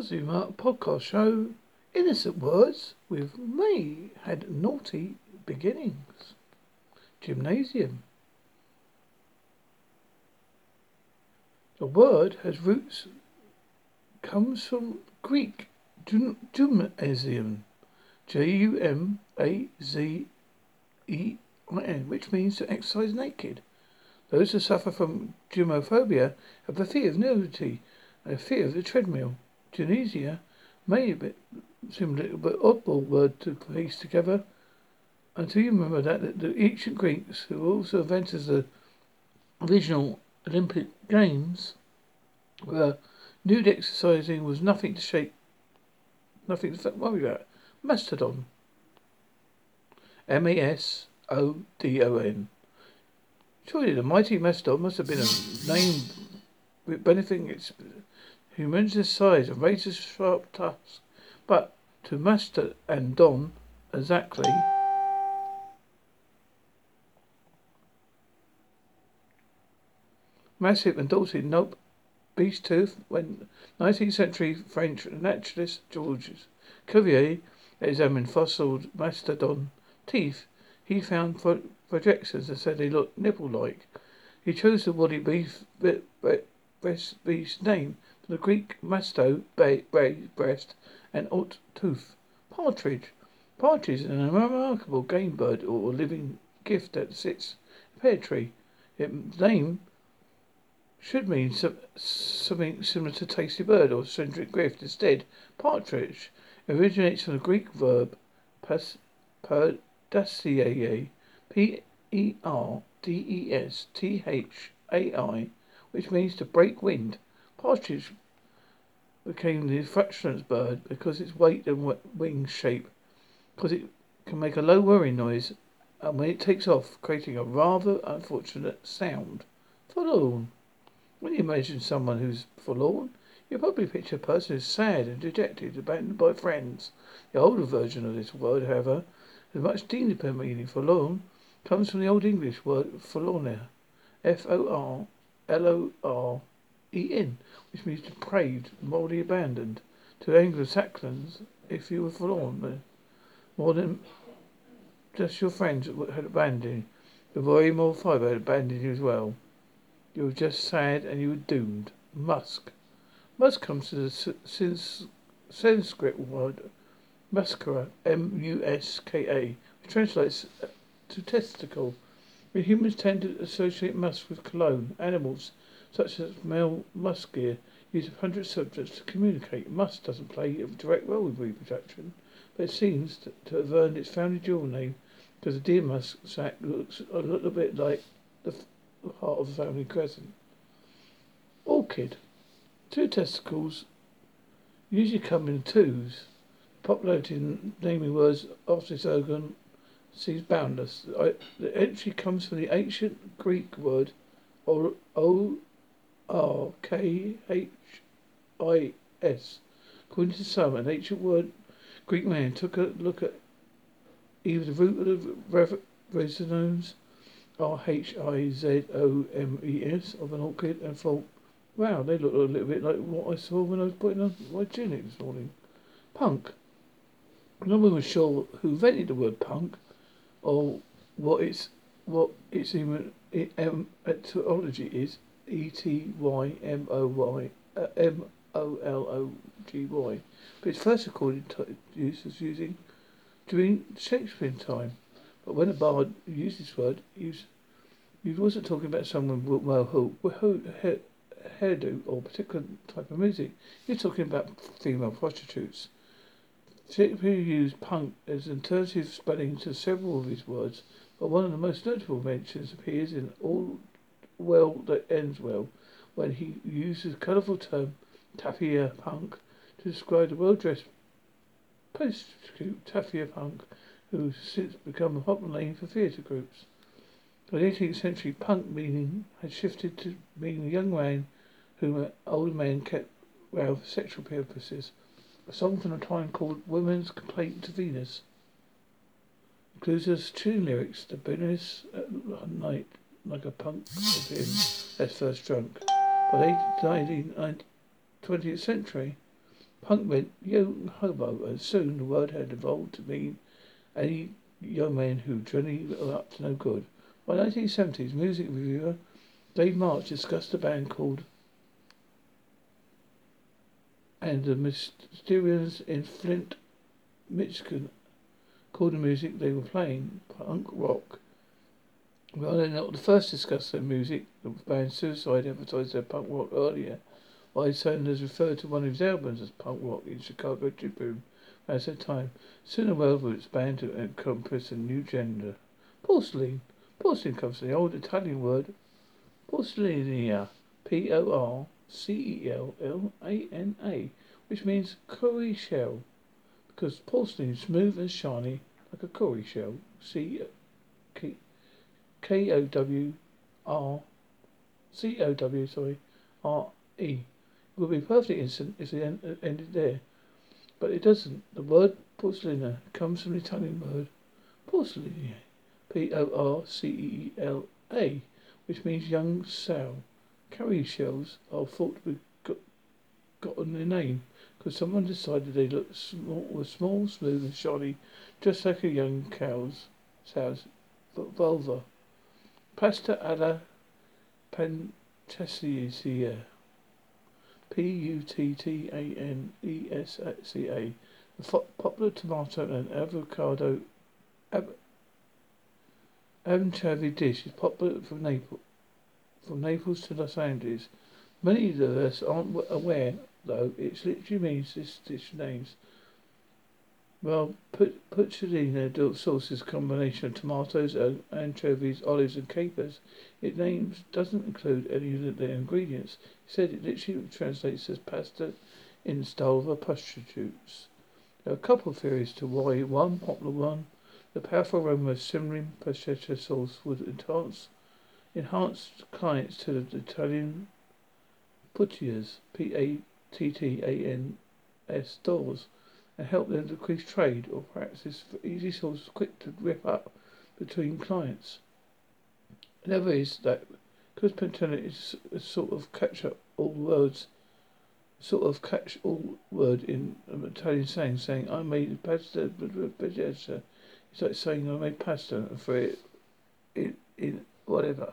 Zuma podcast show Innocent Words with me had naughty beginnings. Gymnasium. The word has roots comes from Greek gym- gymnasium, J U M A Z E I N, which means to exercise naked. Those who suffer from gymophobia have a fear of nudity a fear of the treadmill. Tunisia may a little bit oddball word to piece together until you remember that the, the ancient Greeks, who also invented the original Olympic Games, where nude exercising was nothing to shake, nothing to worry about. Mastodon. M A S O D O N. Surely the mighty mastodon must have been a name benefiting its humongous size and razor sharp tusks. But to master and don exactly massive and daunting nope beast tooth when 19th century French naturalist Georges Cuvier examined fossilized mastodon teeth he found pro- projections that said they looked nipple-like. He chose the woolly beef, be, be, breast beast's name the Greek masto, breast, and ot, tooth. Partridge. Partridge is a remarkable game bird or living gift that sits in pear tree. Its name should mean some, something similar to tasty bird or centric gift. Instead, partridge originates from the Greek verb pas, per, perdesthai, P E R D E S T H A I, which means to break wind. Partridge became the fractionless bird because its weight and wing shape, because it can make a low whirring noise, and when it takes off, creating a rather unfortunate sound. Forlorn. When you imagine someone who's forlorn, you probably picture a person who's sad and dejected, abandoned by friends. The older version of this word, however, the much deeper meaning forlorn comes from the Old English word forlorna, F-O-R-L-O-R-E-N, which means depraved, morally abandoned. To Anglo-Saxons, if you were forlorn, more than just your friends had abandoned you, the very moral fibre had abandoned you as well. You were just sad and you were doomed. Musk. Musk comes to the Sanskrit word Muscara, M-U-S-K-A, which translates to testicle. We humans tend to associate musk with cologne. Animals, such as male musk deer, use hundred subjects to communicate. Musk doesn't play a direct role in reproduction, but it seems to, to have earned its family jewel name because the deer musk sac looks a little bit like the heart of the family crescent. Orchid. Two testicles usually come in twos. Popularity in naming words after this organ seems boundless. The entry comes from the ancient Greek word O R K H I S. According to some, an ancient word Greek man took a look at either the root of the resonance R H I Z O M E S of an orchid and thought, wow, they look a little bit like what I saw when I was putting on my tunic this morning. Punk. No one was sure who invented the word punk or what its what its etymology is. E T Y M O Y uh, M O L O G Y. But its first recorded t- use was using during Shakespeare time. But when a bard used this word, he, was, he wasn't talking about someone well who, who hair, hairdo or particular type of music. Was talking about female prostitutes. Shakespeare used punk as an alternative spelling to several of his words, but one of the most notable mentions appears in All Well That Ends Well, when he uses the colourful term taffeta punk to describe the well-dressed prostitute taffeta punk, who's since become a popular name for theatre groups. By the 18th century, punk meaning had shifted to meaning a young man whom an older men kept well for sexual purposes. A song from a time called Women's Complaint to Venus includes as tune lyrics The bitterness at uh, night like a punk of him that's first drunk. By the 19th, 20th century, Punk meant young hobo, and soon the word had evolved to mean any young man who got up to no good. By the 1970s, music reviewer Dave Marsh discussed a band called and the Mysterians in Flint, Michigan called the music they were playing punk rock. Well, they're not the first to discuss their music. The band Suicide advertised their punk rock earlier. Why Sanders referred to one of his albums as punk rock in Chicago Tribune at that time. Soon the world would expand to encompass a new gender. Porcelain. Porcelain comes from the old Italian word porcellania, P-O-R-C-E-L-L-A-N-A, which means cowrie shell, because porcelain is smooth and shiny like a cowrie shell. C K O W R C O W sorry R E. It would be perfectly instant if it ended there. But it doesn't. The word porcellina comes from the Italian word porcellina, P O R C E L A, which means young sow. Cowrie shells are thought to have got, gotten their name because someone decided they looked small, were small, smooth, and shiny, just like a young cow's sow's vulva. Pasta alla Puttanesca. P-U-T-T-A-N-E-S-C-A. The popular tomato and avocado ab- anchovy dish is popular from Naples, from Naples to Los Angeles. Many of us aren't aware, though, it literally means this dish names well, put pucciolina sauce is a combination of tomatoes, anchovies, olives, and capers. It names doesn't include any of the ingredients. Said it literally translates as pasta in the style of a prostitute's. There are a couple of theories to why one popular one, the powerful aroma of simmering pancetta sauce would enhance enhance clients to the Italian puttiers, P A T T A N S stores and help them decrease trade or practice for easy sources quick to rip up between clients. Another is that Pentana is a sort of catch up all words sort of catch all word in an Italian saying saying I made pasta pasta it's like saying I made pasta for it in, in whatever.